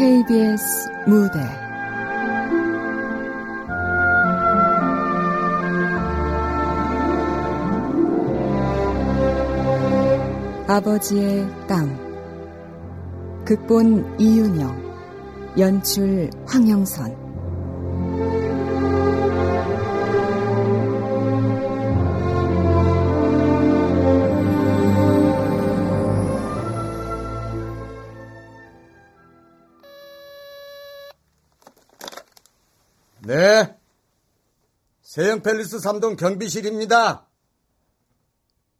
KBS 무대 아버지의 땅 극본 이윤영 연출 황영선 네. 세영 팰리스 3동 경비실입니다.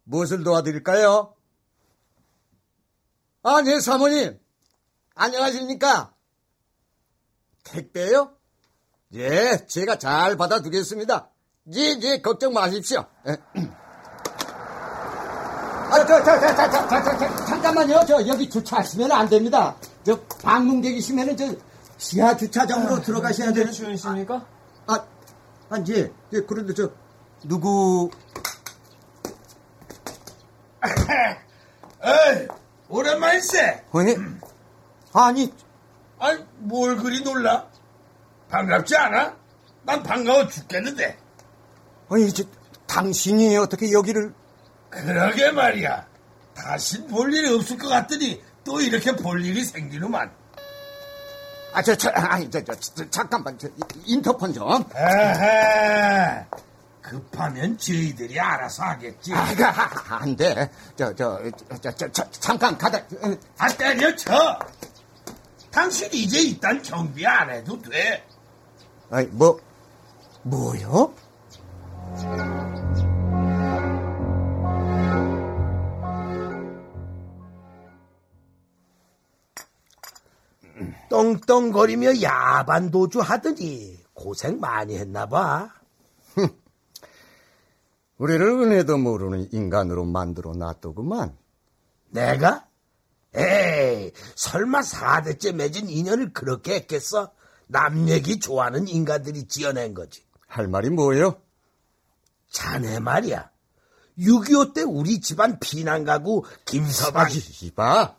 무엇을 도와드릴까요? 아, 네, 사모님. 안녕하십니까? 택배요? 예, 제가 잘 받아두겠습니다. 예, 예, 걱정 마십시오. 예. 아, 저, 저, 저, 저, 저, 저, 저, 저, 잠깐만요. 저, 여기 주차하시면 안 됩니다. 저, 방문객이시면은 저, 지하 주차장으로 아, 들어가셔야 되는. 주인십니까? 아, 아, 예. 예, 그런데 저, 누구. 에이, 오랜만이세. 아니, 아니. 아니, 뭘 그리 놀라? 반갑지 않아? 난 반가워 죽겠는데. 아니, 저, 당신이 어떻게 여기를. 그러게 말이야. 다시 볼 일이 없을 것 같더니 또 이렇게 볼 일이 생기는만. 아, 저, 저, 아니, 저, 저, 저 잠깐만, 저, 인터폰 좀. 에헤. 급하면 저희들이 알아서 하겠지. 아, 안 돼. 저, 저, 저, 저, 저 잠깐 가다. 아, 때려쳐. 당신 이제 일단 경비 안 해도 돼. 아이, 뭐, 뭐요? 떵떵거리며 야반도주 하더니 고생 많이 했나 봐. 우리를 은혜도 모르는 인간으로 만들어 놨더구만. 내가? 에이, 설마 4대째 맺은 인연을 그렇게 했겠어? 남 얘기 좋아하는 인간들이 지어낸 거지. 할 말이 뭐요? 자네 말이야. 6.25 때 우리 집안 피난 가구 김서방. 이봐.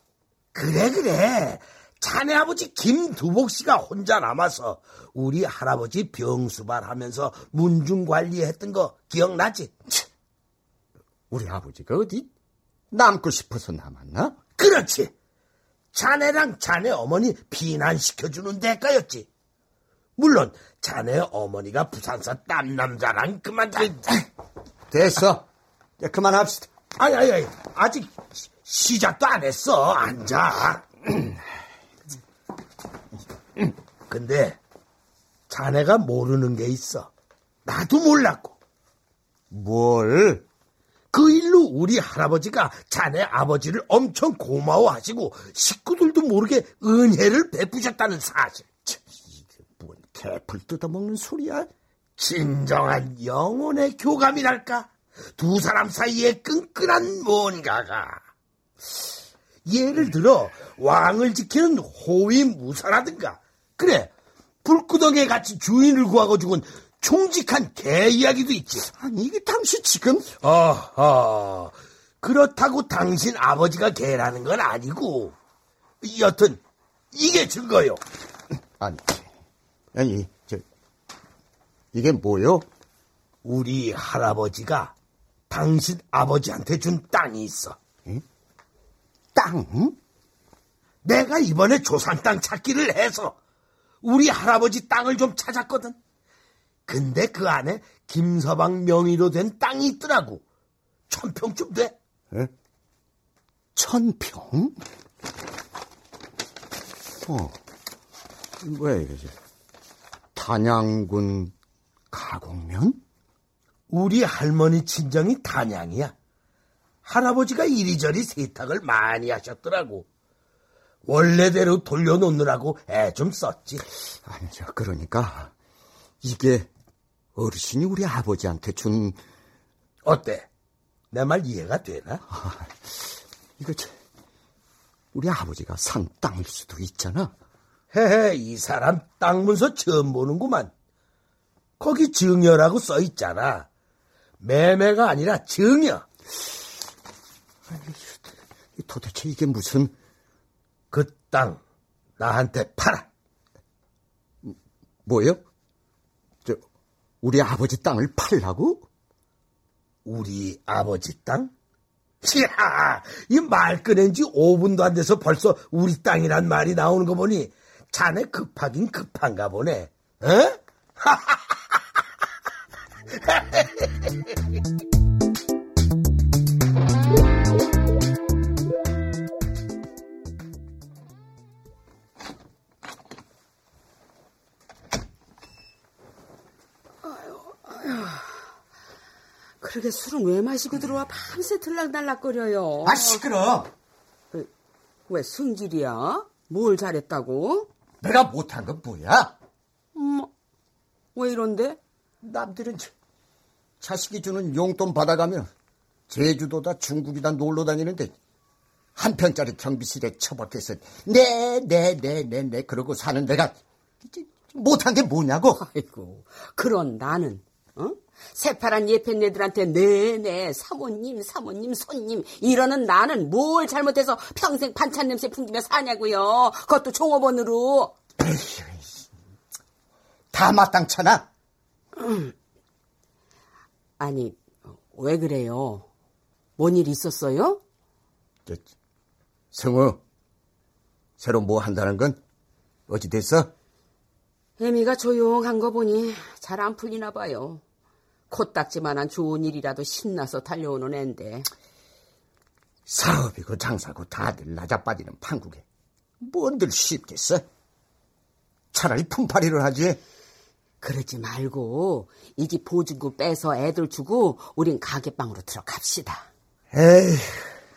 그래, 그래. 자네 아버지 김두복 씨가 혼자 남아서 우리 할아버지 병수발 하면서 문중 관리했던 거 기억나지? 우리 아버지가 어디 남고 싶어서 남았나? 그렇지. 자네랑 자네 어머니 비난시켜주는 대가였지. 물론 자네 어머니가 부산사 땀남자랑 그만 다 됐어. 야, 그만합시다. 아니 아니 아니 아직 시작도 안 했어. 앉아. 근데 자네가 모르는 게 있어. 나도 몰랐고. 뭘? 그 일로 우리 할아버지가 자네 아버지를 엄청 고마워하시고 식구들도 모르게 은혜를 베푸셨다는 사실. 이게 뭔 개풀 뜯어먹는 소리야? 진정한 영혼의 교감이랄까? 두 사람 사이에 끈끈한 뭔가가. 예를 들어 왕을 지키는 호위무사라든가 그래 불구덩이에 같이 주인을 구하고 죽은 총직한 개 이야기도 있지. 아니 이게 당신 지금 어허 그렇다고 당신 아버지가 개라는 건 아니고 여튼 이게 증거요. 아니 아니 저 이게 뭐요? 우리 할아버지가 당신 아버지한테 준 땅이 있어. 응? 땅? 내가 이번에 조산 땅 찾기를 해서 우리 할아버지 땅을 좀 찾았거든. 근데 그 안에 김서방 명의로 된 땅이 있더라고. 천평쯤 돼. 에? 천평? 어, 뭐야 이거지? 단양군 가곡면? 우리 할머니 친정이 단양이야. 할아버지가 이리저리 세탁을 많이 하셨더라고. 원래대로 돌려놓느라고 애 좀 썼지. 아니, 저, 그러니까, 이게 어르신이 우리 아버지한테 준. 어때? 내 말 이해가 되나? 아, 이거, 저, 우리 아버지가 산 땅일 수도 있잖아. 헤헤, 이 사람 땅 문서 처음 보는구만. 거기 증여라고 써 있잖아. 매매가 아니라 증여. 도대체 이게 무슨 그 땅 나한테 팔아. 뭐요? 저 우리 아버지 땅을 팔라고? 우리 아버지 땅? 이야, 이 말 꺼낸 지 5분도 안 돼서 벌써 우리 땅이란 말이 나오는 거 보니 자네 급하긴 급한가 보네. 어? 그러게 술은 왜 마시고 들어와 밤새 들락날락거려요. 아 시끄러. 왜 승질이야? 뭘 잘했다고? 내가 못한 건 뭐야? 엄마, 왜 이런데? 남들은 자- 자식이 주는 용돈 받아가며 제주도다 중국이다 놀러 다니는데 한 평짜리 경비실에 처박혀서 네네네네네 그러고 사는 내가 못한 게 뭐냐고. 아이고, 그런 나는, 어? 새파란 예편네들한테 네네 사모님 사모님 손님 이러는 나는 뭘 잘못해서 평생 반찬 냄새 풍기며 사냐고요. 그것도 종업원으로. 다 마땅찮아. 아니 왜 그래요? 뭔 일 있었어요? 저, 성우 새로 뭐 한다는 건 어찌 됐어? 애미가 조용한 거 보니 잘 안 풀리나 봐요. 코딱지만한 좋은 일이라도 신나서 달려오는 앤데. 사업이고 장사고 다들 나자빠지는 판국에 뭔들 쉽겠어? 차라리 품팔이를 하지. 그러지 말고 이 집 보증금 빼서 애들 주고 우린 가게방으로 들어갑시다. 에이,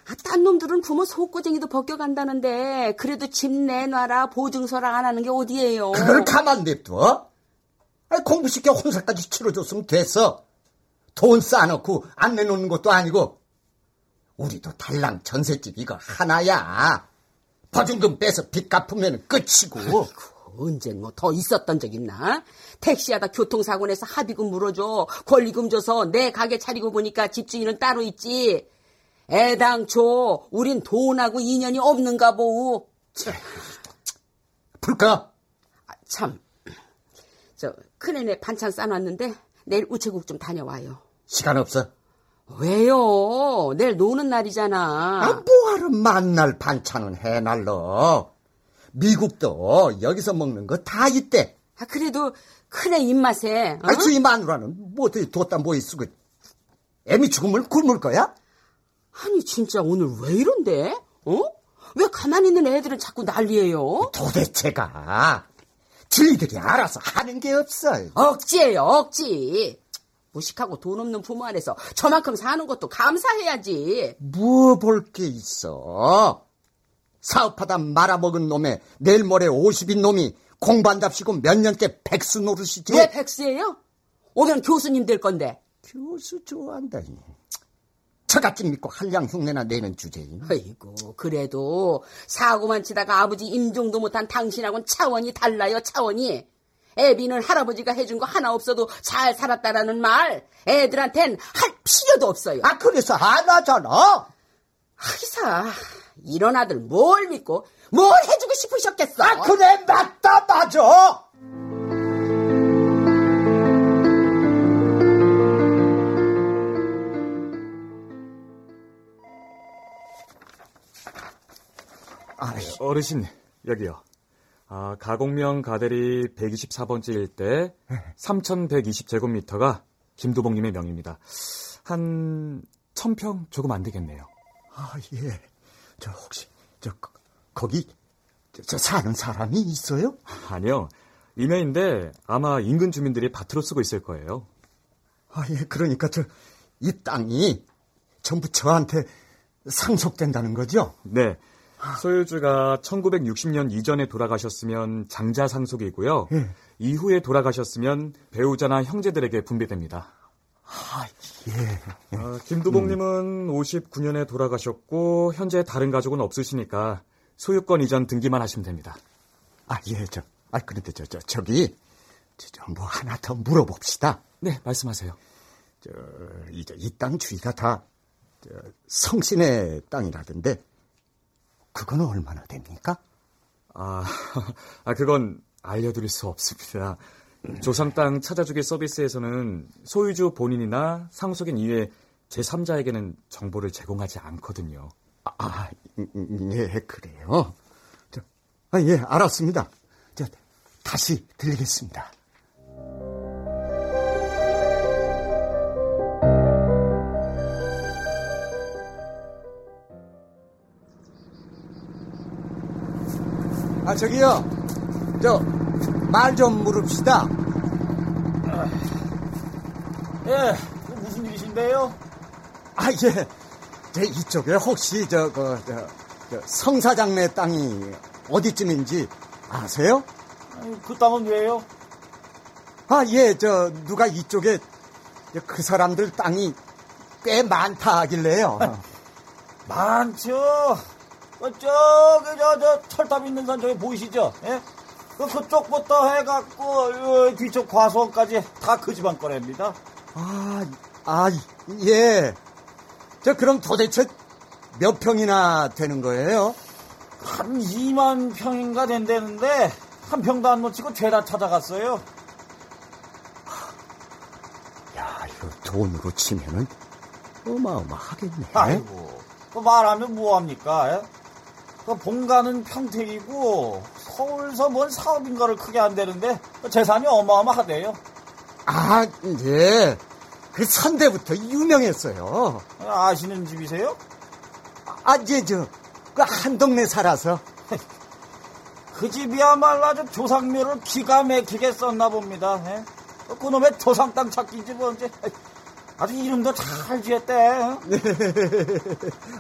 아, 딴 놈들은 부모 속고쟁이도 벗겨간다는데 그래도 집 내놔라 보증서랑 안 하는 게 어디예요? 그걸 가만 냅둬? 아니, 공부시켜 혼사까지 치러줬으면 됐어. 돈 쌓아놓고 안 내놓는 것도 아니고. 우리도 달랑 전셋집 이거 하나야. 보증금 빼서 빚 갚으면 끝이고. 언젠 뭐더 있었던 적 있나? 택시하다 교통사고 내서 합의금 물어줘. 권리금 줘서 내 가게 차리고 보니까 집주인은 따로 있지. 애당초 우린 돈하고 인연이 없는가 보우. 불까? 아, 참. 저 큰애네 반찬 싸놨는데 내일 우체국 좀 다녀와요. 시간 없어. 왜요? 내일 노는 날이잖아. 아, 뭐하러 만날 반찬은 해날러. 미국도 여기서 먹는 거 다 있대. 아, 그래도 큰애 입맛에. 어? 아, 주위 마누라는 뭐 어떻게 뒀다 뭐에 쓰고. 애미 죽으면 굶을 거야? 아니 진짜 오늘 왜 이런데? 어? 왜 가만히 있는 애들은 자꾸 난리예요? 도대체가 지들이 알아서 하는 게 없어. 억지예요, 억지. 무식하고 돈 없는 부모 안에서 저만큼 사는 것도 감사해야지. 뭐 볼 게 있어? 사업하다 말아먹은 놈에 내일 모레 50인 놈이 공부한답시고 몇 년째 백수 노릇이지. 왜 백수예요? 오면 교수님 될 건데. 교수 좋아한다. 저같이 믿고 한량 흉내나 내는 주제인. 아이고, 그래도 사고만 치다가 아버지 임종도 못한 당신하고는 차원이 달라요, 차원이. 애비는 할아버지가 해준 거 하나 없어도 잘 살았다라는 말 애들한텐 할 필요도 없어요. 아 그래서 안 하잖아. 하기사 이런 아들 뭘 믿고 뭘 해주고 싶으셨겠어? 아 그래 맞다 맞아. 아, 어르신, 여기요. 아, 가곡명 가대리 124번째 일대 3,120제곱미터가 김두봉님의 명입니다. 한, 1000평 조금 안 되겠네요. 아 예. 저 혹시 저 거- 거기 저, 저 사는 사람이 있어요? 아니요. 임야인데 아마 인근 주민들이 밭으로 쓰고 있을 거예요. 아 예. 그러니까 저 이 땅이 전부 저한테 상속된다는 거죠? 네. 소유주가 1960년 이전에 돌아가셨으면 장자 상속이고요. 예. 이후에 돌아가셨으면 배우자나 형제들에게 분배됩니다. 아 예. 아, 김두봉님은 59년에 돌아가셨고 현재 다른 가족은 없으시니까 소유권 이전 등기만 하시면 됩니다. 아, 예, 저, 아, 그런데 저, 저, 저기, 저, 저, 뭐 하나 더 물어봅시다. 네, 말씀하세요. 저, 이제 이땅 주위가 다, 저, 성신의 땅이라던데, 그건 얼마나 됩니까? 아, 아 그건 알려드릴 수 없습니다. 조상 땅 찾아주기 서비스에서는 소유주 본인이나 상속인 이외 제3자에게는 정보를 제공하지 않거든요. 아, 음, 예, 그래요. 저, 아, 예, 알았습니다. 저, 다시 들리겠습니다. 아, 저기요. 저, 말 좀 물읍시다. 예, 무슨 일이신데요? 아, 예. 제 이쪽에 혹시 저, 그, 저, 저 성사장내 땅이 어디쯤인지 아세요? 그 땅은 왜요? 아, 예, 저, 누가 이쪽에 그 사람들 땅이 꽤 많다 하길래요. 많죠. 어, 저기 저, 저 철탑 있는 산 저기 보이시죠? 예? 그 그쪽부터 해갖고 어, 뒤쪽 과수원까지 다 그 집안 거랍니다. 아, 아, 예. 저, 그럼 도대체 몇 평이나 되는 거예요? 한 2만 평인가 된다는데 한 평도 안 놓치고 죄다 찾아갔어요. 야, 이거 돈으로 치면은 어마어마하겠네. 아이고, 그 말하면 뭐합니까? 예? 그 본가는 평택이고 서울서 뭔 사업인가를 크게 안 되는데 그 재산이 어마어마하대요. 아, 예. 그 선대부터 유명했어요. 아시는 집이세요? 아, 예, 저, 그 한 동네 살아서. 그 집이야말로 아주 조상묘를 기가 막히게 썼나 봅니다. 예? 그놈의 조상 땅 찾기인지 뭔지 아주 이름도 잘 지었대.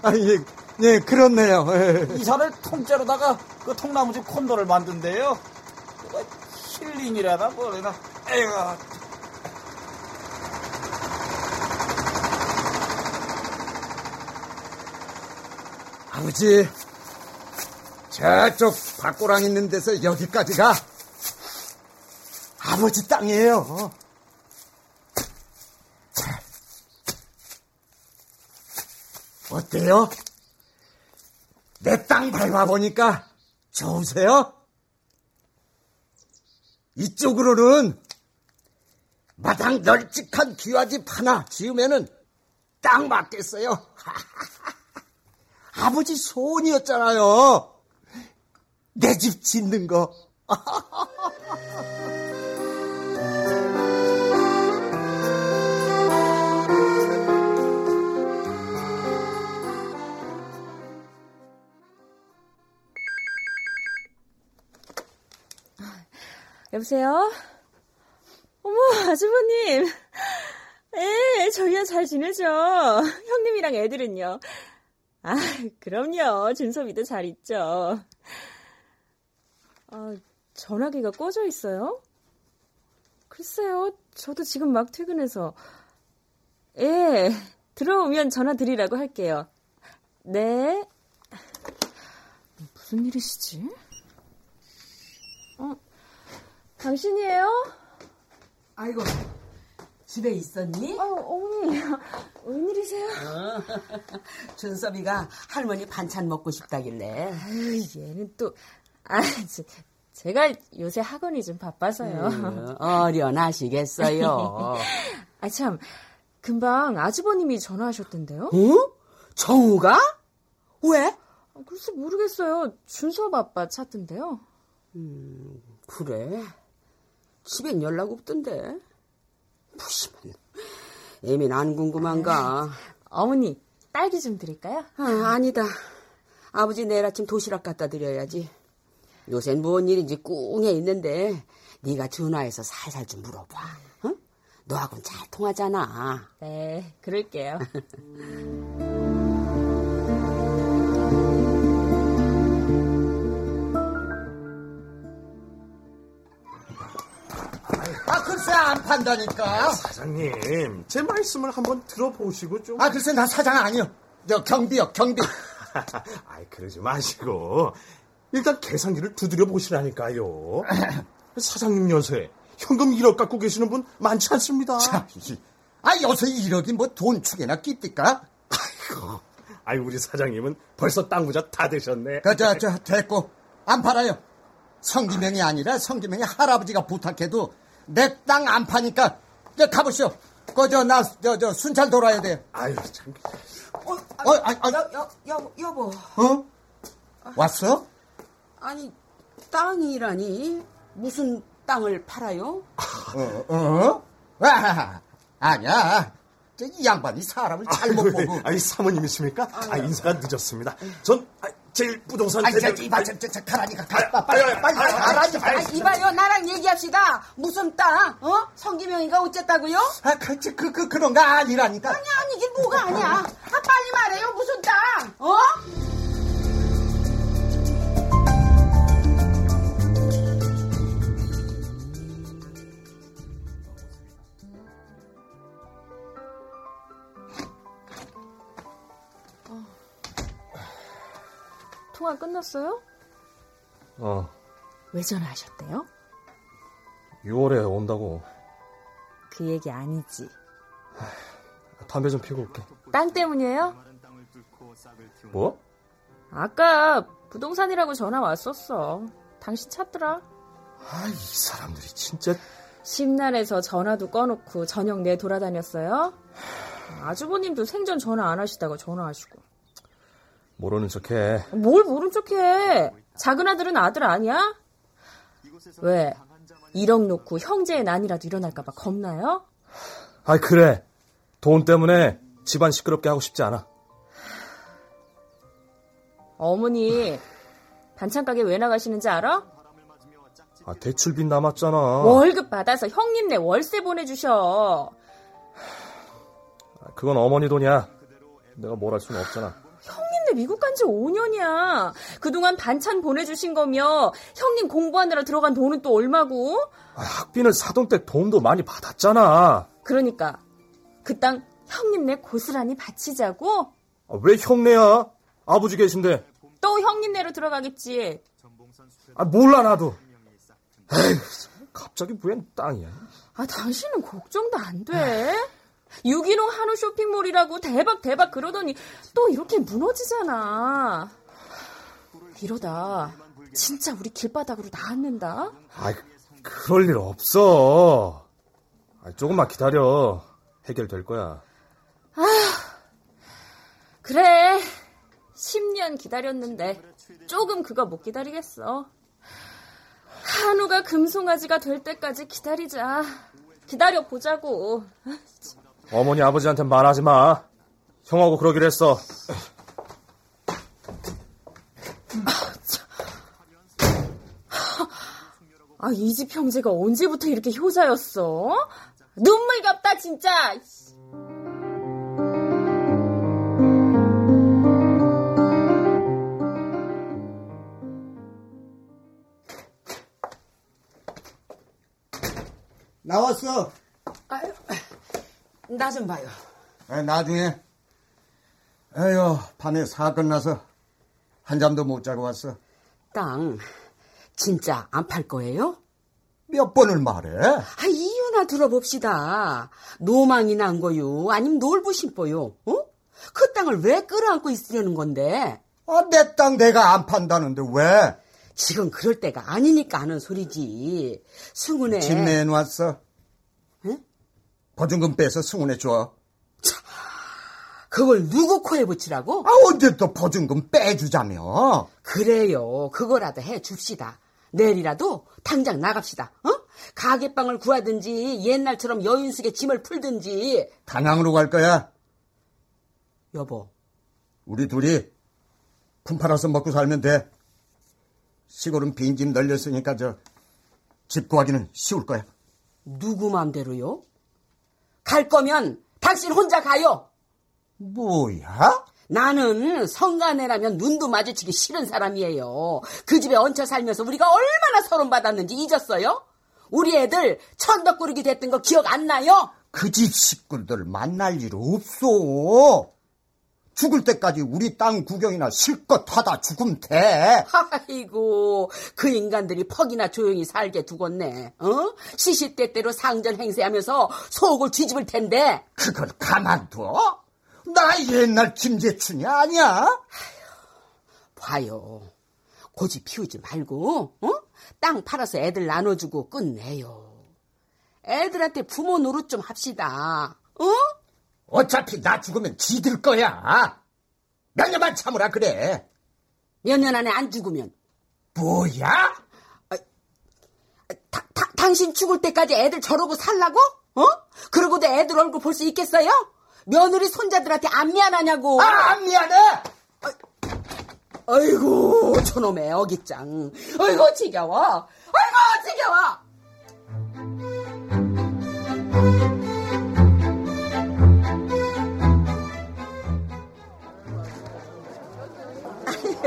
아, 예, 예, 그렇네요. 예. 이사를 통째로다가 그 통나무집 콘도를 만든대요. 그거 힐링이라나 뭐래나. 에이구. 아버지, 저쪽 밭고랑 있는 데서 여기까지가 아버지 땅이에요. 어때요? 내 땅 밟아보니까 좋으세요? 이쪽으로는 마당 널찍한 기와집 하나 지으면은 딱 맞겠어요. 아버지 소원이었잖아요. 내 집 짓는 거. 여보세요? 어머, 아주버님. 예, 저희야 잘 지내죠. 형님이랑 애들은요. 아, 그럼요. 준섭이도 잘 있죠. 아, 전화기가 꺼져 있어요? 글쎄요. 저도 지금 막 퇴근해서. 예, 들어오면 전화 드리라고 할게요. 네. 무슨 일이시지? 어, 당신이에요? 아이고, 집에 있었니? 어, 어머니, 웬일이세요? 준섭이가 할머니 반찬 먹고 싶다길래. 아유, 얘는 또, 아, 제, 제가 요새 학원이 좀 바빠서요. 음, 어련하시겠어요. 아, 참, 금방 아주버님이 전화하셨던데요? 어? 정우가? 왜? 아, 글쎄 모르겠어요. 준섭 아빠 찾던데요. 그래. 집엔 연락 없던데. 무심한. 애민 안 궁금한가? 어머니, 딸기 좀 드릴까요? 아, 아니다. 아버지 내일 아침 도시락 갖다 드려야지. 요샌 뭔 일인지 꿍해 있는데 네가 전화해서 살살 좀 물어봐. 응? 너하고는 잘 통하잖아. 네, 그럴게요. 글쎄, 안 판다니까. 사장님, 제 말씀을 한번 들어보시고 좀. 아, 글쎄, 나 사장 아니요. 저 경비요, 경비. 아이, 그러지 마시고. 일단 계산기를 두드려 보시라니까요. 사장님 요새 현금 1억 갖고 계시는 분 많지 않습니다. 참, 이- 아, 요새 1억이 뭐 돈 축에나 끼띠까? 아이고, 아이, 우리 사장님은 벌써 땅 부자 다 되셨네. 그, 저, 저, 됐고. 안 팔아요. 성기명이 아니라 성기명이 할아버지가 부탁해도 내 땅 안 파니까, 저, 가보시오. 그, 저, 나, 저, 저, 순찰 돌아야 돼요. 아유, 참. 어, 어, 아, 아, 여, 여, 여, 여보. 어? 왔어? 아니, 땅이라니? 무슨 땅을 팔아요? 어, 어? 아, 아니야. 저, 이 양반이 사람을 잘못 보고. 아이, 사모님이십니까? 아, 인사가 늦었습니다. 전, 아, 제일 부동산 저, 대장- 이봐, 저, 저, 저, 가라니까, 가, 아, 빨리, 아유, 빨리, 아유, 가라니, 아, 빨리. 이봐요, 나랑 얘기합시다. 무슨 땅? 어? 성기명이가 어쨌다고요? 아, 그, 저, 그, 그, 그런 거 아니라니까. 아니, 아니, 이게 뭐가 아니야. 아, 빨리 말해요, 무슨 땅? 어? 통화 끝났어요? 어, 왜 전화하셨대요? 6월에 온다고. 그 얘기 아니지. 담배 좀 피고 올게. 땅 때문이에요? 뭐? 아까 부동산이라고 전화 왔었어. 당신 찾더라. 아, 이 사람들이 진짜. 심란해서 전화도 꺼놓고 저녁 내 돌아다녔어요. 아주버님도 생전 전화 안 하시다가 전화하시고. 모르는 척해. 뭘 모른 척해. 작은 아들은 아들 아니야? 왜? 1억 놓고 형제의 난이라도 일어날까봐 겁나요? 아이, 그래. 돈 때문에 집안 시끄럽게 하고 싶지 않아. 어머니 반찬 가게 왜 나가시는지 알아? 아, 대출빚 남았잖아. 월급 받아서 형님네 월세 보내주셔. 아, 그건 어머니 돈이야. 내가 뭘 할 수는 없잖아. 미국 간 지 5년이야. 그동안 반찬 보내주신 거며 형님 공부하느라 들어간 돈은 또 얼마고? 아, 학비는 사돈 때 도움도 많이 받았잖아. 그러니까 그 땅 형님네 고스란히 바치자고 아, 왜 형네야? 아버지 계신데. 또 형님네로 들어가겠지. 아, 몰라, 나도. 에이, 갑자기 웬 땅이야. 아 당신은 걱정도 안 돼. 유기농 한우 쇼핑몰이라고 대박 대박 그러더니 또 이렇게 무너지잖아. 이러다 진짜 우리 길바닥으로 나앉는다. 아, 그럴 일 없어. 아, 조금만 기다려. 해결될 거야. 그래. 10년 기다렸는데 조금 그거 못 기다리겠어. 한우가 금송아지가 될 때까지 기다리자. 기다려 보자고. 어머니 아버지한테 말하지 마. 형하고 그러기로 했어. 아, 이 집 형제가 언제부터 이렇게 효자였어? 눈물겹다, 진짜! 나왔어. 나 좀 봐요. 아, 나중에. 에휴, 밤에 사건 나서 한 잠도 못 자고 왔어. 땅, 진짜 안 팔 거예요? 몇 번을 말해? 아, 이유나 들어봅시다. 노망이 난 거요? 아니면 놀부 심보요? 어? 그 땅을 왜 끌어안고 있으려는 건데? 아, 내 땅 내가 안 판다는데 왜? 지금 그럴 때가 아니니까 하는 소리지. 승훈에 집 내놓았어. 응? 보증금 빼서 승훈에 줘. 그걸 누구 코에 붙이라고? 아, 언제 또 보증금 빼주자며? 그래요. 그거라도 해 줍시다. 내일이라도 당장 나갑시다. 어? 가게방을 구하든지 옛날처럼 여인숙의 짐을 풀든지. 단양으로 갈 거야. 여보, 우리 둘이 품 팔아서 먹고 살면 돼. 시골은 빈집 널렸으니까 저 집 구하기는 쉬울 거야. 누구 맘대로요? 갈 거면 당신 혼자 가요. 뭐야? 나는 성가네라면 눈도 마주치기 싫은 사람이에요. 그 집에 얹혀 살면서 우리가 얼마나 서론받았는지 잊었어요? 우리 애들 천덕꾸르기 됐던 거 기억 안 나요? 그 집 식구들 만날 일 없어. 죽을 때까지 우리 땅 구경이나 실컷 하다 죽으면 돼. 아이고 그 인간들이 퍽이나 조용히 살게 두겠네. 어? 시시때때로 상전 행세하면서 속을 뒤집을 텐데. 그걸 가만둬? 나 옛날 김재춘이 아니야? 봐요. 고집 피우지 말고 어? 땅 팔아서 애들 나눠주고 끝내요. 애들한테 부모 노릇 좀 합시다. 어? 어차피 나 죽으면 지들 거야. 몇 년만 참으라 그래. 몇 년 안에 안 죽으면 뭐야? 다- 다- 당신 죽을 때까지 애들 저러고 살라고? 어? 그러고도 애들 얼굴 볼 수 있겠어요? 며느리 손자들한테 안 미안하냐고. 아, 안 미안해. 아이고 저놈의 어깃장. 아이고 지겨워. 아이고 지겨워.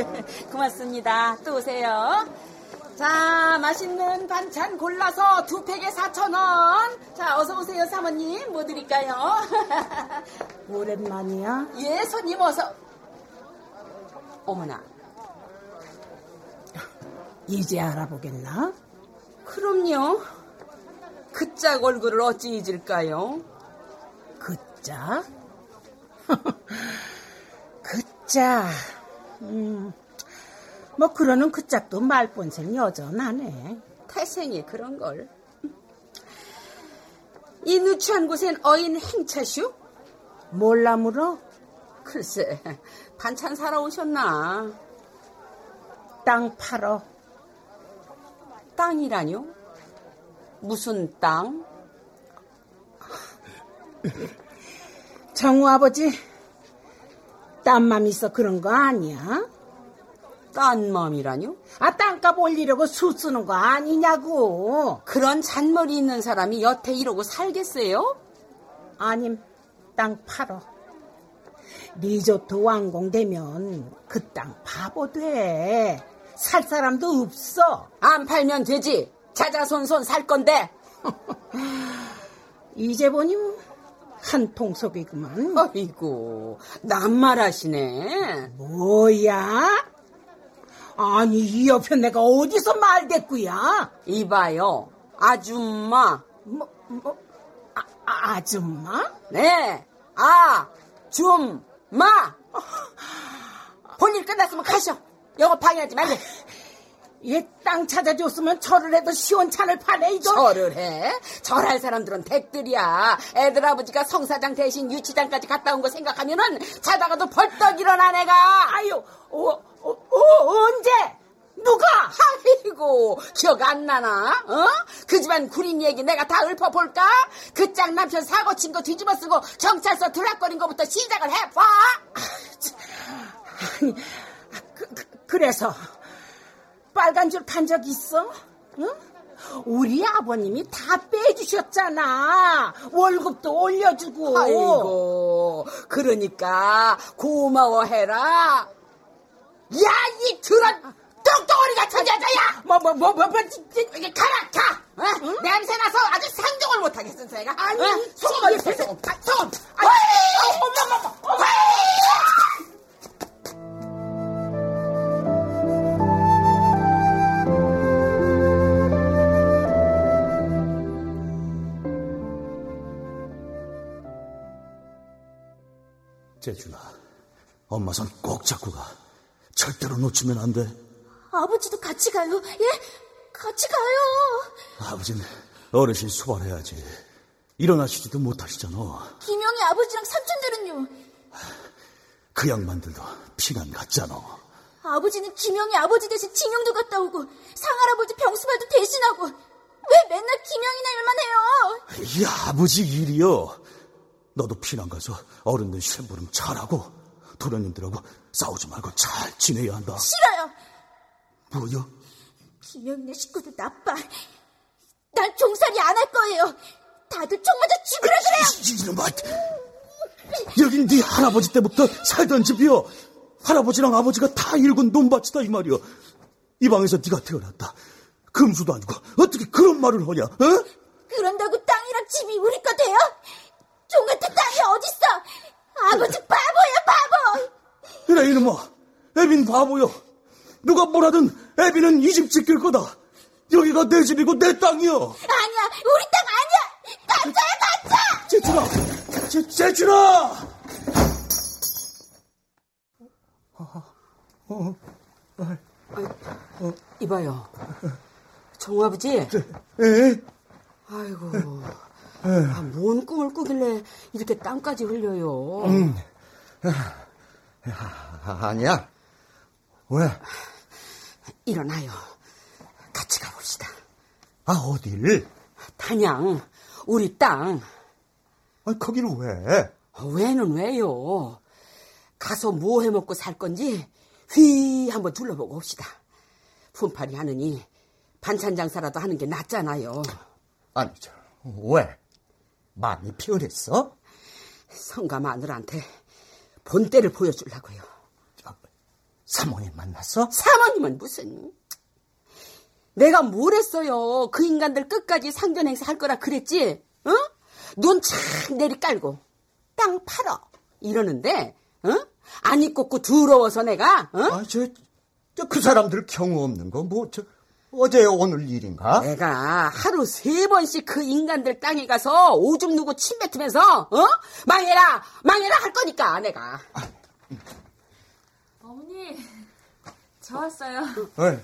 고맙습니다. 또 오세요. 자, 맛있는 반찬 골라서 두 팩에 4,000원. 자, 어서 오세요, 사모님. 뭐 드릴까요? 오랜만이야? 예, 손님 어서. 어머나, 이제 알아보겠나? 그럼요. 그 짝 얼굴을 어찌 잊을까요? 그자? 그자. 음, 뭐 그러는 그 짝도 말본생 여전하네. 태생이 그런 걸. 이 누추한 곳엔 어인 행차슈? 몰라 물어? 글쎄, 반찬 사러 오셨나? 땅 팔어. 땅이라뇨? 무슨 땅? 정우 아버지, 딴맘 있어 그런 거 아니야? 딴 맘이라뇨? 아, 땅값 올리려고 수 쓰는 거 아니냐고. 그런 잔머리 있는 사람이 여태 이러고 살겠어요? 아님, 땅 팔어. 리조트 완공되면 그 땅 바보 돼. 살 사람도 없어. 안 팔면 되지. 자자손손 살 건데. 이제 보니 한 통속이구만. 아이고, 낱말하시네. 뭐야? 아니, 이 옆에 내가 어디서 말대꾸야? 이봐요, 아줌마. 뭐, 뭐, 아, 아, 아줌마? 네, 아, 줌, 마. 볼일 끝났으면 가셔. 영업 방해하지 말고. 얘땅 찾아줬으면 절을 해도 시원찮을 판에 이거. 절을 해? 절할 사람들은 댁들이야. 애들 아버지가 성사장 대신 유치장까지 갔다 온 거 생각하면은 자다가도 벌떡 일어나 내가. 아유, 어, 어, 어, 언제? 누가? 아이고 기억 안 나나? 어? 그 집안 구린 얘기 내가 다 읊어볼까? 그 짝 남편 사고 친 거 뒤집어 쓰고 경찰서 들락거린 거부터 시작을 해봐. 아니, 그, 그, 그래서 빨간 줄탄적 있어? 응? 우리 아버님이 다 빼주셨잖아. 월급도 올려주고. 아이고 그러니까 고마워해라. 야 이 드런 똥덩어리 같은 여자야! 뭐, 뭐, 뭐, 뭐, 뭐, 이게 가라 가! 어? 냄새 나서 아주 상종을 못하겠어 내가. 아니, 어? 소금 어디 소금? 아, 소금. 아니! 어머 어머 어머. 재준아, 엄마 손 꼭 잡고 가. 절대로 놓치면 안 돼. 아버지도 같이 가요. 예? 같이 가요. 아버지는 어르신 수발해야지. 일어나시지도 못하시잖아. 김영희 아버지랑 삼촌들은요. 그 양반들도 피난 갔잖아. 아버지는 김영희 아버지 대신 징용도 갔다 오고 상할아버지 병수발도 대신하고 왜 맨날 김영희나 일만 해요? 이 아버지 일이요. 너도 피난 가서 어른들 심부름 잘하고 도련님들하고 싸우지 말고 잘 지내야 한다. 싫어요. 뭐요? 김영희네 식구들 나빠. 난 종살이 안 할 거예요. 다들 총 맞아 죽으라 그래요. 이놈아, 여긴 네 할아버지 때부터 살던 집이요. 할아버지랑 아버지가 다 일군 논밭이다 이 말이요. 이 방에서 네가 태어났다. 금수도 아니고 어떻게 그런 말을 하냐? 어? 아버지 바보야 바보. 그래 이놈아, 애 빈 바보요. 누가 뭐라든 애빈은 이집 지킬 거다. 여기가 내 집이고 내 땅이여. 아니야 우리 땅 아니야. 가짜야 가짜. 재춘아, 재, 재춘아. 이봐요. 정아버지. 에? 아이고. 아, 뭔 꿈을 꾸길래 이렇게 땀까지 흘려요. 아, 아니야. 왜? 일어나요. 같이 가봅시다. 아, 어딜? 단양, 우리 땅. 아, 거기를 왜? 왜는 왜요? 가서 뭐 해먹고 살 건지 휘 한번 둘러보고 옵시다. 품팔이 하느니 반찬 장사라도 하는 게 낫잖아요. 아니, 저, 왜? 마음이 피어냈어? 성가 마누라한테 본때를 보여주려고요. 사모님 만났어? 사모님은 무슨? 내가 뭘 했어요? 그 인간들 끝까지 상전 행사 할 거라 그랬지? 어? 눈착 내리 깔고 땅 팔어 이러는데, 어? 안 입고 더러워서 내가, 어? 아, 저, 저, 그 사람들 경우 없는 거, 뭐, 저, 어제 오늘 일인가? 내가 하루 세 번씩 그 인간들 땅에 가서 오줌 누고 침 뱉으면서, 어? 망해라! 망해라! 할 거니까, 내가. 어머니, 저 왔어요. 응,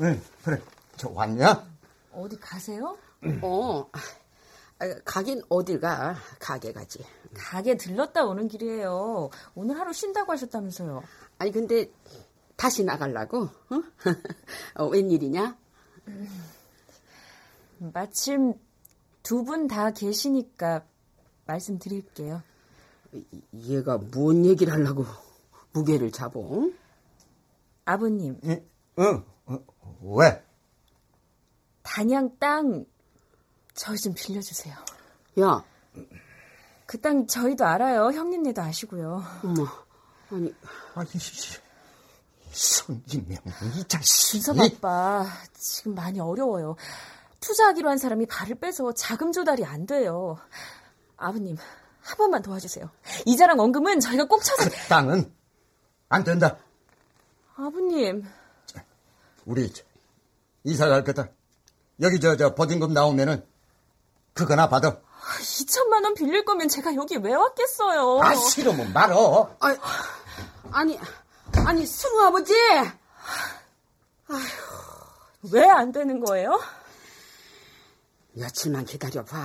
응, 그래. 저 왔냐? 어디 가세요? 어, 아, 가긴 어딜 가? 가게 가지. 가게 들렀다 오는 길이에요. 오늘 하루 쉰다고 하셨다면서요. 아니 근데 다시 나가려고? 어? 어, 웬일이냐? 마침 두 분 다 계시니까 말씀드릴게요. 얘가 뭔 얘기를 하려고 무게를 잡어? 아버님, 응, 응, 응, 왜? 단양 땅 저희 좀 빌려주세요. 야, 그 땅 저희도 알아요. 형님네도 아시고요. 어머, 아니 아니, 손진명, 이 자식이. 준섭 아빠 지금 많이 어려워요. 투자하기로 한 사람이 발을 빼서 자금 조달이 안 돼요. 아버님 한 번만 도와주세요. 이자랑 원금은 저희가 꼭 찾아. 그 땅은 안 된다. 아버님 우리 저, 이사 갈 거다. 여기 저, 저, 보증금 나오면은 그거나 받아. 2천만 원 빌릴 거면 제가 여기 왜 왔겠어요? 아, 싫으면 말어. 아, 아니 아니 승우 아버지 왜 안 되는 거예요? 며칠만 기다려봐.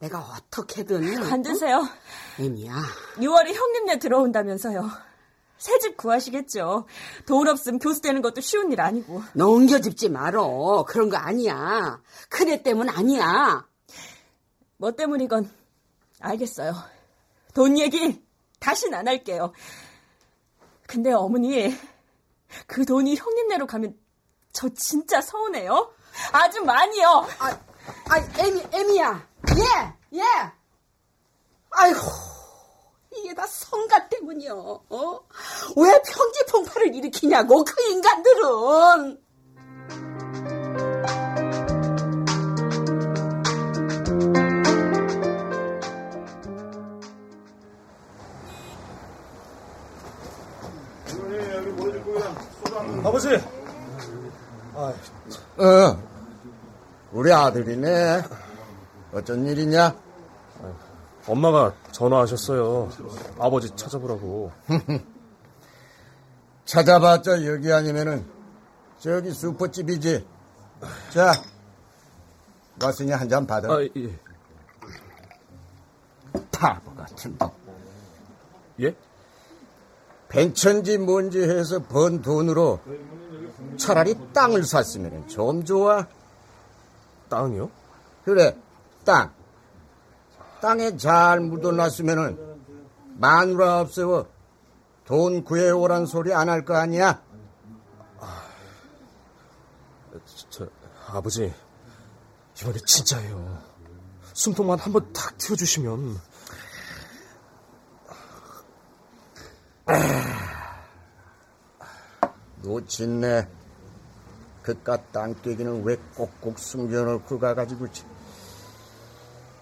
내가 어떻게든 안 되세요. 애미야. 6월에 형님네 들어온다면서요. 새집 구하시겠죠. 돈 없음 교수 되는 것도 쉬운 일 아니고. 넘겨짚지 말어. 그런 거 아니야. 큰애 때문 아니야. 뭐 때문이건 알겠어요. 돈 얘기 다신 안 할게요. 근데 어머니, 그 돈이 형님네로 가면 저 진짜 서운해요. 아주 많이요. 아, 아, 애미, 애미야. 예, 예. 아이고, 이게 다 성가 때문이요. 어? 왜 평지 폭발을 일으키냐고, 그 인간들은. 아버지, 어, 우리 아들이네. 어쩐 일이냐? 엄마가 전화하셨어요. 아버지 찾아보라고. 찾아봤자 여기 아니면은 저기 슈퍼집이지. 자, 왔으니 한 잔 받아. 아, 예. 바보 같은 거. 예? 벤천지 뭔지 해서 번 돈으로 차라리 땅을 샀으면 좀 좋아. 땅이요? 그래, 땅. 땅에 잘 묻어놨으면은 마누라 없애워 돈 구해오란 소리 안 할 거 아니야? 저, 아버지, 이번에 진짜예요. 숨통만 한번 탁 틔워주시면. 놓친네. 그깟 땅깨기는 왜 꼭꼭 숨겨놓고 가가지고 지-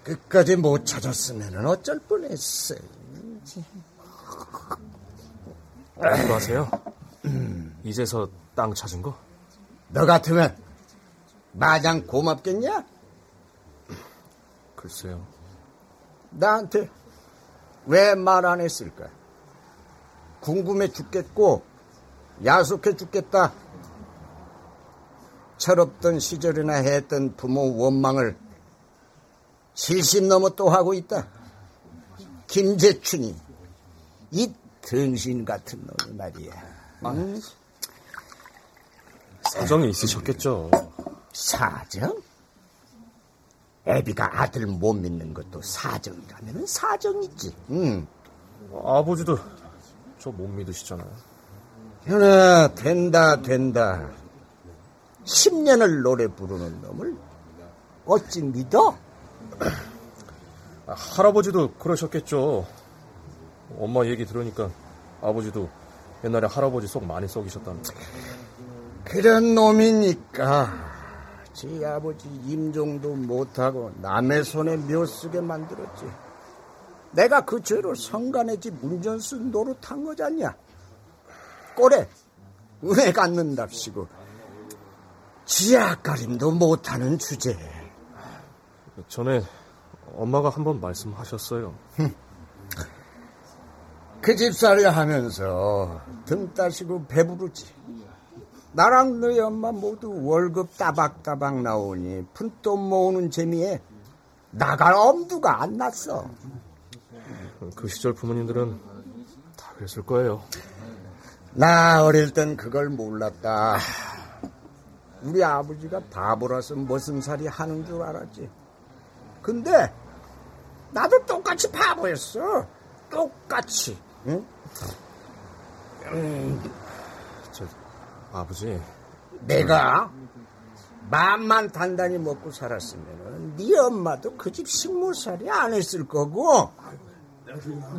끝까지 못 찾았으면 어쩔 뻔했어. 아직도 하세요? 이제서 땅 찾은 거? 너 같으면 마장 고맙겠냐? 글쎄요. 나한테 왜 말 안 했을까? 궁금해 죽겠고 야속해 죽겠다. 철없던 시절이나 했던 부모 원망을 70 넘어 또 하고 있다. 김재춘이 이 등신 같은 놈이 말이야. 응? 사정이 있으셨겠죠. 사정? 애비가 아들 못 믿는 것도 사정이라면 사정이지. 응. 아버지도 저 못 믿으시잖아요. 현아, 된다, 된다. 10년을 노래 부르는 놈을 어찌 믿어? 아, 할아버지도 그러셨겠죠. 엄마 얘기 들으니까 아버지도 옛날에 할아버지 속 많이 썩이셨다는. 그런 놈이니까 제 아버지 임종도 못하고 남의 손에 묘 쓰게 만들었지. 내가 그 죄로 성간의 집 문전수 노릇한 거잖냐. 꼴에 은혜 갖는답시고 지하 가림도 못하는 주제. 전에 엄마가 한 번 말씀하셨어요. 그 집살이 하면서 등 따시고 배부르지. 나랑 너희 엄마 모두 월급 따박따박 나오니 푼돈 모으는 재미에 나갈 엄두가 안 났어. 그 시절 부모님들은 다 그랬을 거예요. 나 어릴 땐 그걸 몰랐다. 우리 아버지가 바보라서 머슴살이 하는 줄 알았지. 근데 나도 똑같이 바보였어. 똑같이. 응? 저 아버지 내가 맘만 단단히 먹고 살았으면 네 엄마도 그 집 식모살이 안 했을 거고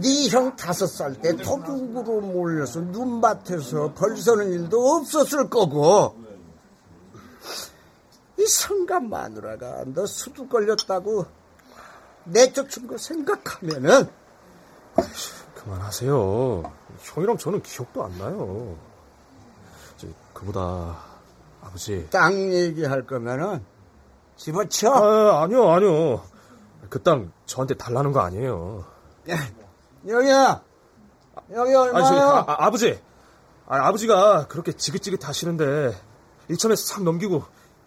네 형 다섯 살때 도둑으로 몰려서 눈밭에서 벌 서는 일도 없었을 거고 이 성감 마누라가 너 수두 걸렸다고 내쫓은 거 생각하면은 그만하세요. 형이랑 저는 기억도 안 나요. 저, 그보다 아버지. 땅 얘기할 거면은 집어쳐. 아, 아니요, 아니요. 그 땅 저한테 달라는 거 아니에요. 여기야. 여기 얼마요? 아, 아, 아버지. 아, 아버지가 그렇게 지긋지긋 하시는데 이참에 싹 넘기고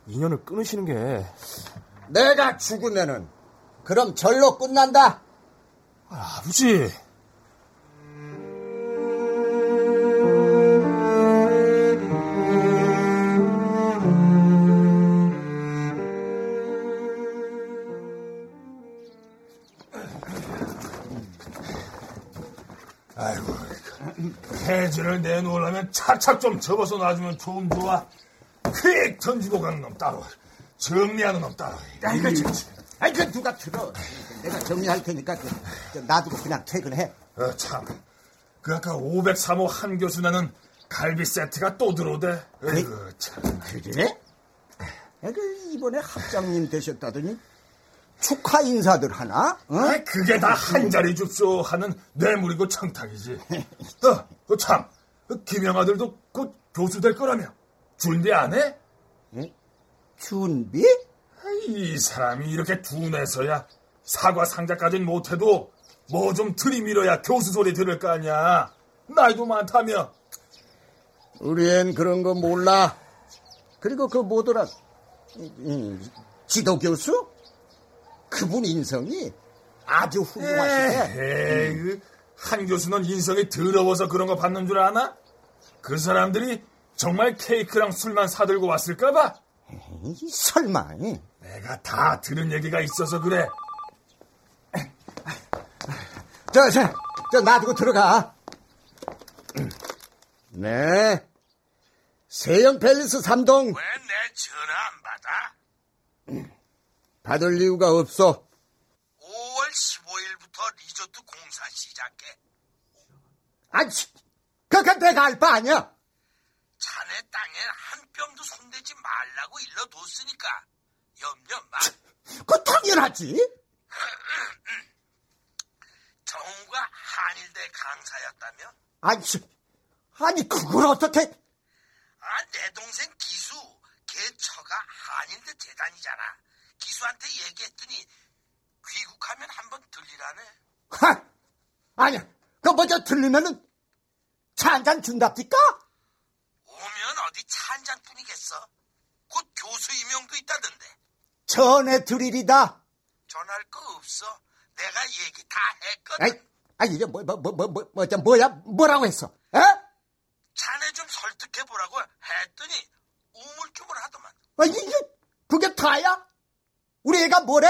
인연을 끊으시는 게 내가 죽으면은 그럼 절로 끝난다. 아, 아버지. 아이고, 해지를 내놓으려면 차착 좀 접어서 놔주면 좀 좋아. 휙 던지고 가는 놈 따로. 정리하는 놈 따로. 아이고, 참. 아이, 그 누가 들어. 내가 정리할 테니까 그, 저 놔두고 그냥 퇴근해. 어, 참. 그 아까 503호 한 교수 나는 갈비 세트가 또 들어오대. 아이고, 참. 그래? 아, 그 이번에 합장님 되셨다더니 축하 인사들 하나? 어? 아, 그게 다 한 자리 줍쇼 하는 뇌물이고 청탁이지. 어, 그 참. 그 김영 아들도 곧 교수 될 거라며. 준비 안 해? 준비? 이 사람이 이렇게 둔해서야 사과 상자까진 못해도 뭐 좀 들이밀어야 교수 소리 들을 거 아니야. 나이도 많다며. 우리 앤 그런 거 몰라. 그리고 그 뭐더라. 이, 이, 지도 교수? 그분 인성이 아주 훌륭하시네. 에이, 그한 교수는 인성이 더러워서 그런 거 받는 줄 아나? 그 사람들이 정말 케이크랑 술만 사들고 왔을까봐? 에이, 설마. 내가 다 들은 얘기가 있어서 그래. 저, 저, 저 놔두고 들어가. 네. 세영 팰리스 3동. 왜 내 전화 안 받아? 받을 이유가 없어. 5월 15일부터 리조트 공사 시작해. 아치, 그건 내가 알 바 아니야. 자네 땅에 한 뼘도 손대지 말라고 일러뒀으니까 염려 마. 그 당연하지. 성우가 한일대 강사였다며? 아니, 아니 그걸 어떻게? 아, 내 동생 기수, 걔 처가 한일대 재단이잖아. 기수한테 얘기했더니 귀국하면 한번 들리라네. 하! 아니야, 그 먼저 들리면은 차 한 잔 준답니까? 오면 어디 차 한 잔뿐이겠어. 곧 교수 임용도 있다던데. 전해 드리리다. 전할 거 없어. 내가 얘기 다 했거든. 아이, 아이 이게 뭐, 뭐, 뭐, 뭐, 뭐, 뭐, 저 뭐야? 뭐라고 했어? 에? 자네 좀 설득해 보라고 했더니 우물쭈물 하더만. 아, 이게 그게 다야? 우리 애가 뭐래?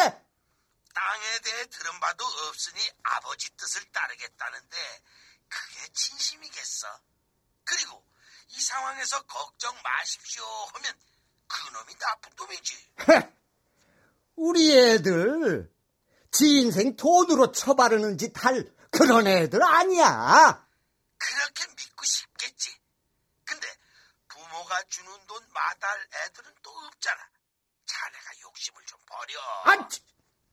땅에 대해 들은 바도 없으니 아버지 뜻을 따르겠다는데 그게 진심이겠어. 그리고 이 상황에서 걱정 마십시오 하면 그놈이 나쁜 놈이지. 우리 애들 지 인생 돈으로 처바르는 짓 할 그런 애들 아니야. 그렇게 믿고 싶겠지. 근데 부모가 주는 돈 마다할 애들은 또 없잖아. 자네가 욕심을 좀 버려. 아,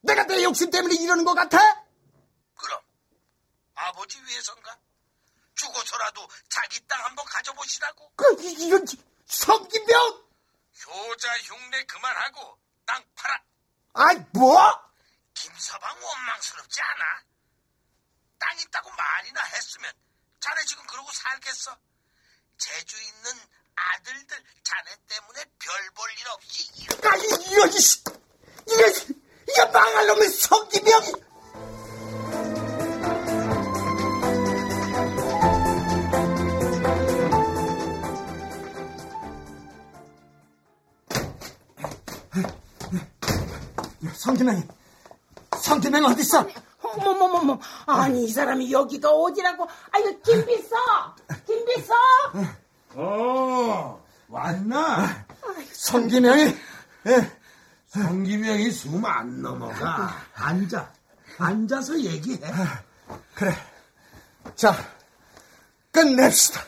내가 내 욕심 때문에 이러는 것 같아? 그럼 아버지 위해선가? 죽어서라도 자기 땅 한번 가져보시라고. 그 이- 이런 성기병? 효자 흉내 그만하고 땅 팔아. 아이 뭐? 김서방 원망스럽지 않아? 땅 있다고 말이나 했으면 자네 지금 그러고 살겠어? 제주 있는 아들들 자네 때문에 별 볼 일 없이 이런 씨, 이게 이게 망할 놈의 성기병이. 성기명이, 성기명 어디 있어? 어머머머머. 아니, 이 사람이 여기가 어디라고. 아유, 김비서! 김비서! 어 왔나? 성기명이, 예, 성기명이 숨 안 넘어가 앉아 앉아서 얘기해 그래. 자, 끝냅시다.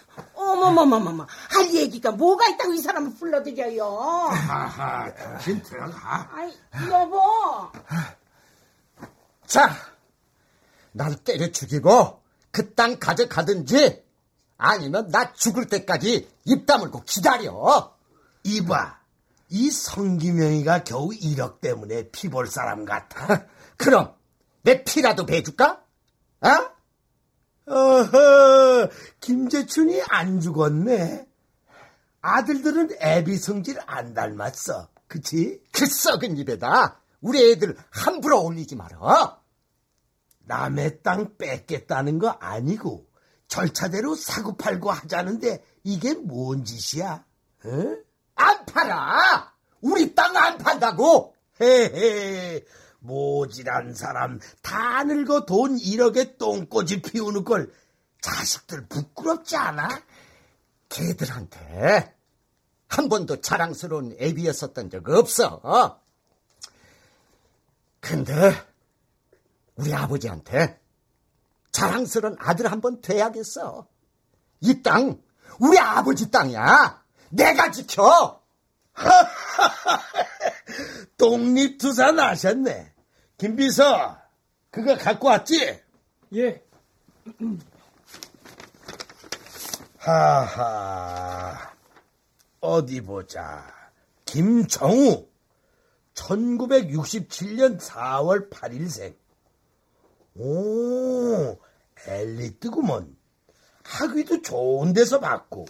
어머머머머머. 할 얘기가 뭐가 있다고 이 사람을 불러들여요. 하하 당신 들어가 아이, 여보. 자, 날 때려 죽이고 그 땅 가져가든지 아니면 나 죽을 때까지 입 다물고 기다려. 이봐 이 성기명이가 겨우 1억 때문에 피 볼 사람 같아 그럼 내 피라도 배줄까? 어? 어허 김재춘이 안 죽었네 아들들은 애비 성질 안 닮았어 그치? 그 썩은 입에다 우리 애들 함부로 올리지 말아. 남의 땅 뺏겠다는 거 아니고 절차대로 사고팔고 하자는데 이게 뭔 짓이야? 어? 안 팔아. 우리 땅 안 판다고. 헤헤 모질한 사람 다 늙어 돈 1억에 똥꼬지 피우는 걸 자식들 부끄럽지 않아? 걔들한테 한 번도 자랑스러운 애비였었던 적 없어. 근데 우리 아버지한테 자랑스러운 아들 한 번 돼야겠어. 이 땅 우리 아버지 땅이야. 내가 지켜. 독립투사 나셨네. 김비서 그거 갖고 왔지? 예. 하하 어디 보자. 김정우 1967년 4월 8일생. 오, 엘리트구먼. 학위도 좋은 데서 받고,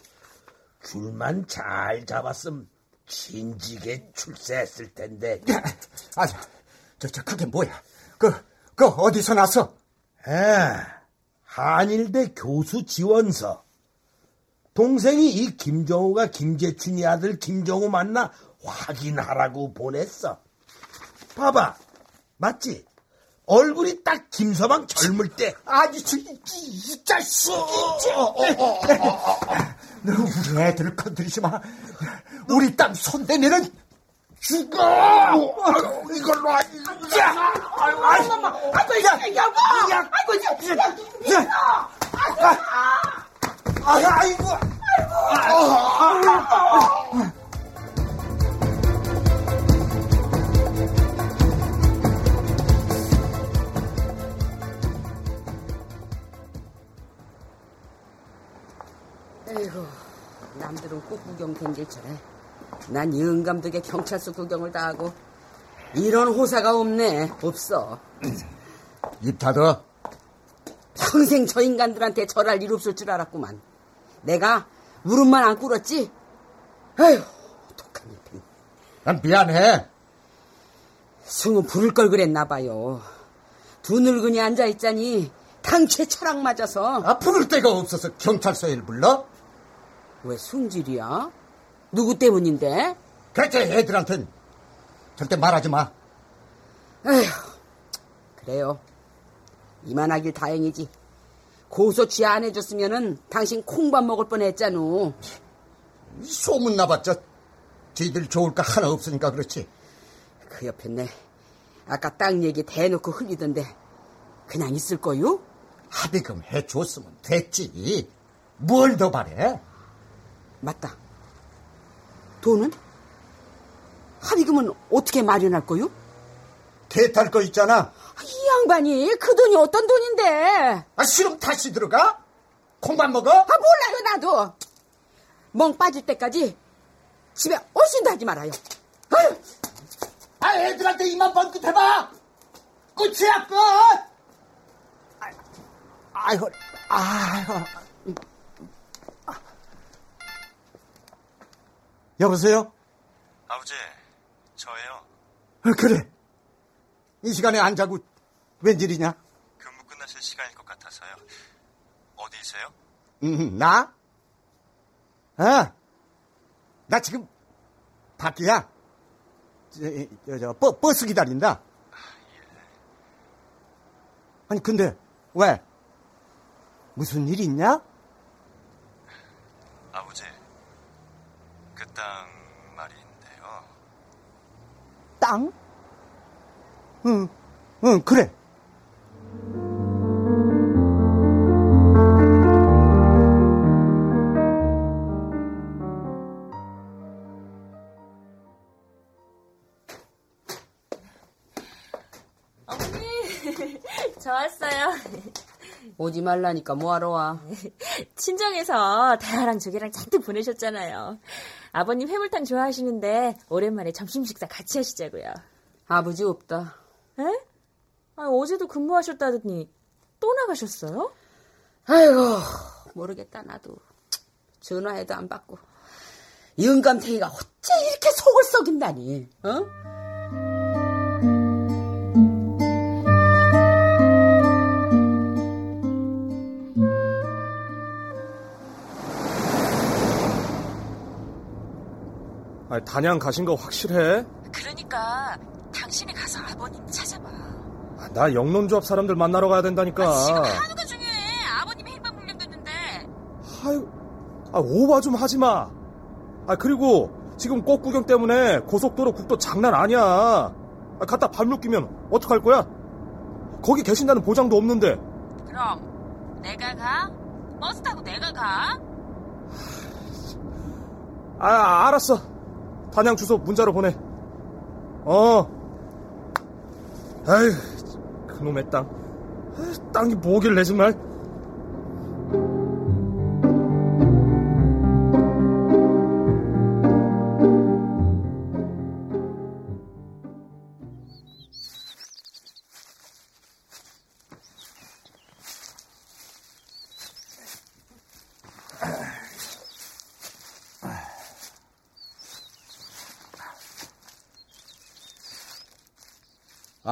줄만 잘 잡았음 진지게 출세했을 텐데. 아, 저, 저, 그게 뭐야? 그, 그 어디서 났어? 아, 한일대 교수 지원서. 동생이 이 김정우가 김재춘이 아들 김정우 만나 확인하라고 보냈어. 봐봐. 맞지? 얼굴이 딱 김서방 젊을 때. 아니, 저, 이, 이, 이 자식! 너 우리 애들을 건드리지 마. 우리 땅 손대면은 죽어! 아이고, 이걸로, 아, 야! 아이고, 엄마, 아이고, 야, 여보! 야, 아이고, 야, 야, 야, 야, 아, 아이고, 아이고, 아이고. 에이구, 남들은 꽃 구경 댕길 줄에 난 영감독의 경찰서 구경을 다 하고 이런 호사가 없네 없어 입 닫아. 평생 저 인간들한테 절할 일 없을 줄 알았구만 내가 무릎만 안 꿇었지 아휴 독한 일편 난 미안해. 승우 부를 걸 그랬나 봐요 두 늙은이 앉아있자니 당최 철학 맞아서 아, 부를 데가 없어서 경찰서에 불러? 왜 승질이야? 누구 때문인데? 그렇게 애들한텐 절대 말하지 마. 에휴, 그래요. 이만하길 다행이지. 고소 취하 안 해줬으면은 당신 콩밥 먹을 뻔했잖아. 소문 나봤자 지들 좋을 거 하나 없으니까 그렇지. 그 옆에 내 아까 땅 얘기 대놓고 흘리던데 그냥 있을 거요? 합의금 해줬으면 됐지. 뭘 더 바래? 맞다. 돈은? 합의금은 어떻게 마련할 거요? 대탈 거 있잖아. 이 양반이 그 돈이 어떤 돈인데? 아, 싫으면 다시 들어가? 콩밥 먹어? 아 몰라요 나도. 멍 빠질 때까지 집에 얼씬도 하지 말아요. 아유. 아, 애들한테 이만 번긋 해봐! 끝이야, 끝! 아이, 허리, 아유. 여보세요? 아버지, 저예요. 어, 그래. 이 시간에 안 자고 웬일이냐? 근무 끝나실 시간일 것 같아서요. 어디세요? 음, 나? 아, 나 지금 밖이야. 저, 저, 저, 버, 버스 기다린다. 아니, 근데, 왜? 무슨 일 있냐? 아버지, 그 땅 말인데요. 땅? 응, 응, 그래. 어머니, 저 왔어요. 오지 말라니까 뭐하러 와. 친정에서 대하랑 조개랑 잔뜩 보내셨잖아요. 아버님 해물탕 좋아하시는데 오랜만에 점심 식사 같이 하시자고요. 아버지 없다. 에? 아, 어제도 근무하셨다더니 또 나가셨어요? 아이고 모르겠다 나도. 전화해도 안 받고. 영감탱이가 어째 이렇게 속을 썩인다니. 어? 아, 단양 가신 거 확실해? 그러니까 당신이 가서 아버님 찾아봐. 아, 나 영농조합 사람들 만나러 가야 된다니까. 하루가 중요해. 아버님이 행방 불량됐는데. 아유, 아, 오바 좀 하지 마. 아, 그리고 지금 꽃 구경 때문에 고속도로 국도 장난 아니야. 아, 갖다 발목 끼면 어떡할 거야? 거기 계신다는 보장도 없는데. 그럼 내가 가? 버스 타고 내가 가? 아, 알았어. 단양 주소 문자로 보내. 어. 아휴, 그놈의 땅. 아, 땅이 뭐길래 정말.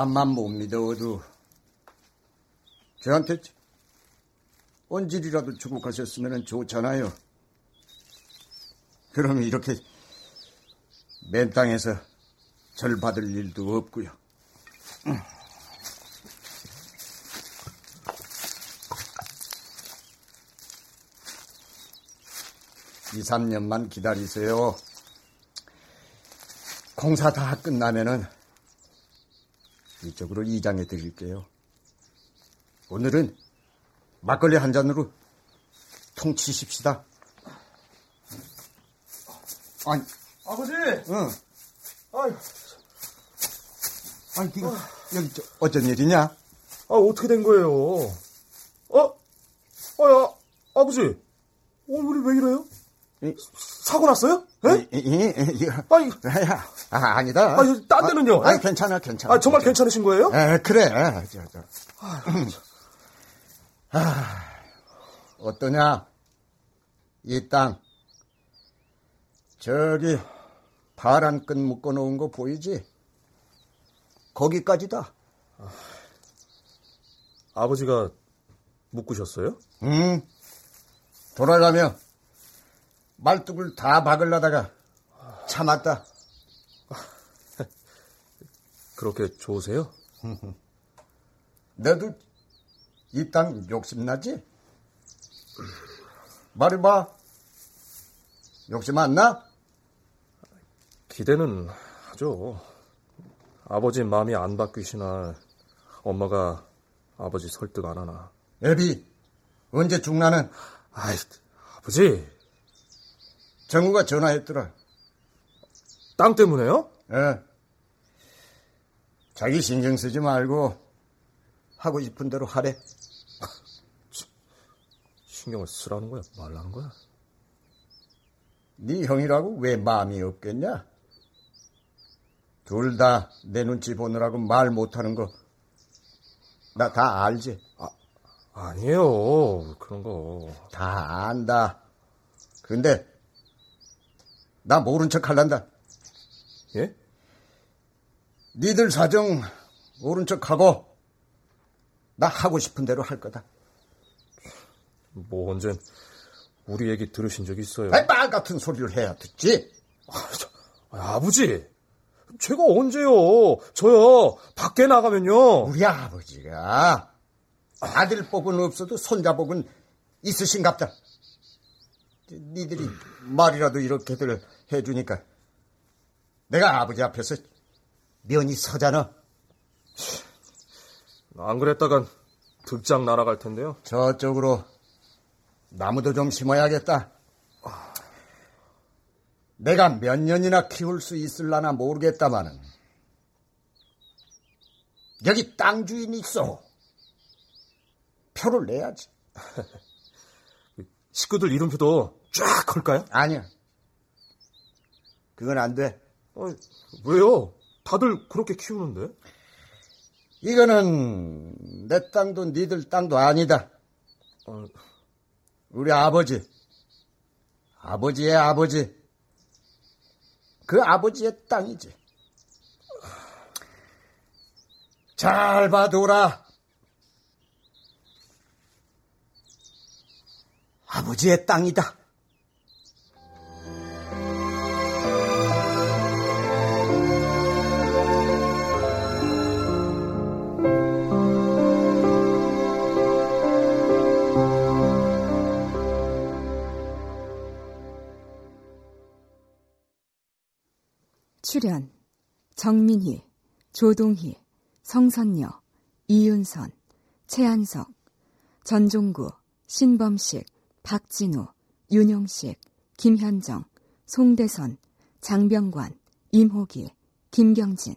암만 못 믿어도 저한테 언질이라도 주고 가셨으면 좋잖아요. 그러면 이렇게 맨 땅에서 절 받을 일도 없고요. 이, 삼 년만 기다리세요. 공사 다 끝나면은 이쪽으로 이장해 드릴게요. 오늘은 막걸리 한 잔으로 통치십시다. 아니, 아버지! 응. 아유, 아니, 이거, 여기, 저, 어쩐 일이냐? 아, 어떻게 된 거예요? 어? 아, 야, 아버지. 얼굴이 왜 이래요? 이, 사고 났어요? 예? 이, 이, 이, 아니, 야, 아, 아니다. 아니, 딴 데는요? 아, 아니, 괜찮아, 괜찮아. 아, 정말 괜찮으신 거예요? 에, 그래. 저, 저. 아, 어떠냐? 이 땅. 저기, 파란 끈 묶어놓은 거 보이지? 거기까지다. 아버지가 묶으셨어요? 응. 돌아가며 말뚝을 다 박으려다가 참았다. 그렇게 좋으세요? 너도 이 땅 욕심나지? 말해봐. 욕심 안 나? 기대는 하죠. 아버지 마음이 안 바뀌시나 엄마가 아버지 설득 안 하나. 애비, 언제 죽나는? 아이, 아버지. 정우가 전화했더라. 땅 때문에요? 예. 자기 신경 쓰지 말고 하고 싶은 대로 하래. 신경을 쓰라는 거야? 말라는 거야? 네 형이라고 왜 마음이 없겠냐? 둘 다 내 눈치 보느라고 말 못하는 거 나 다 알지? 아, 아니에요. 그런 거. 다 안다. 근데 나 모른 척 할란다. 예? 니들 사정 모른 척 하고 나 하고 싶은 대로 할 거다. 뭐 언젠 우리 얘기 들으신 적 있어요? 말 같은 소리를 해야 듣지. 아, 저, 아, 아버지, 제가 언제요? 저요 밖에 나가면요. 우리 아버지가 아들 복은 없어도 손자 복은 있으신갑다. 니들이 말이라도 이렇게들 해주니까 내가 아버지 앞에서 면이 서잖아. 안 그랬다간 득장 날아갈 텐데요. 저쪽으로 나무도 좀 심어야겠다. 내가 몇 년이나 키울 수 있을라나 모르겠다마는 여기 땅 주인이 있어. 표를 내야지. 식구들 이름표도 쫙 걸까요? 아니야. 그건 안 돼. 어, 왜요? 다들 그렇게 키우는데? 이거는 내 땅도 니들 땅도 아니다. 어, 우리 아버지, 아버지의 아버지, 그 아버지의 땅이지. 잘 봐둬라. 아버지의 땅이다. 출연 정민희, 조동희, 성선녀, 이윤선, 최한석, 전종구, 신범식, 박진우, 윤용식, 김현정, 송대선, 장병관, 임호기, 김경진.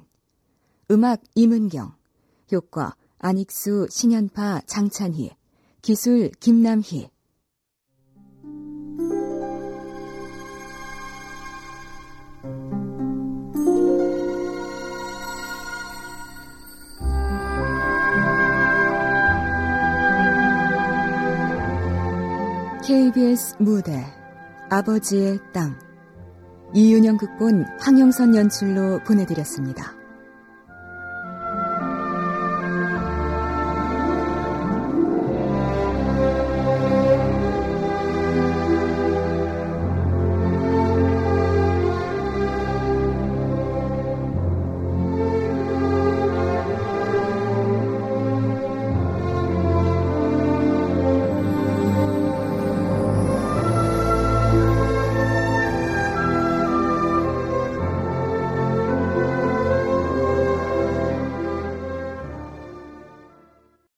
음악 임은경 효과 안익수, 신현파, 장찬희 기술 김남희 KBS 무대 아버지의 땅 이윤영 극본 황영선 연출로 보내드렸습니다.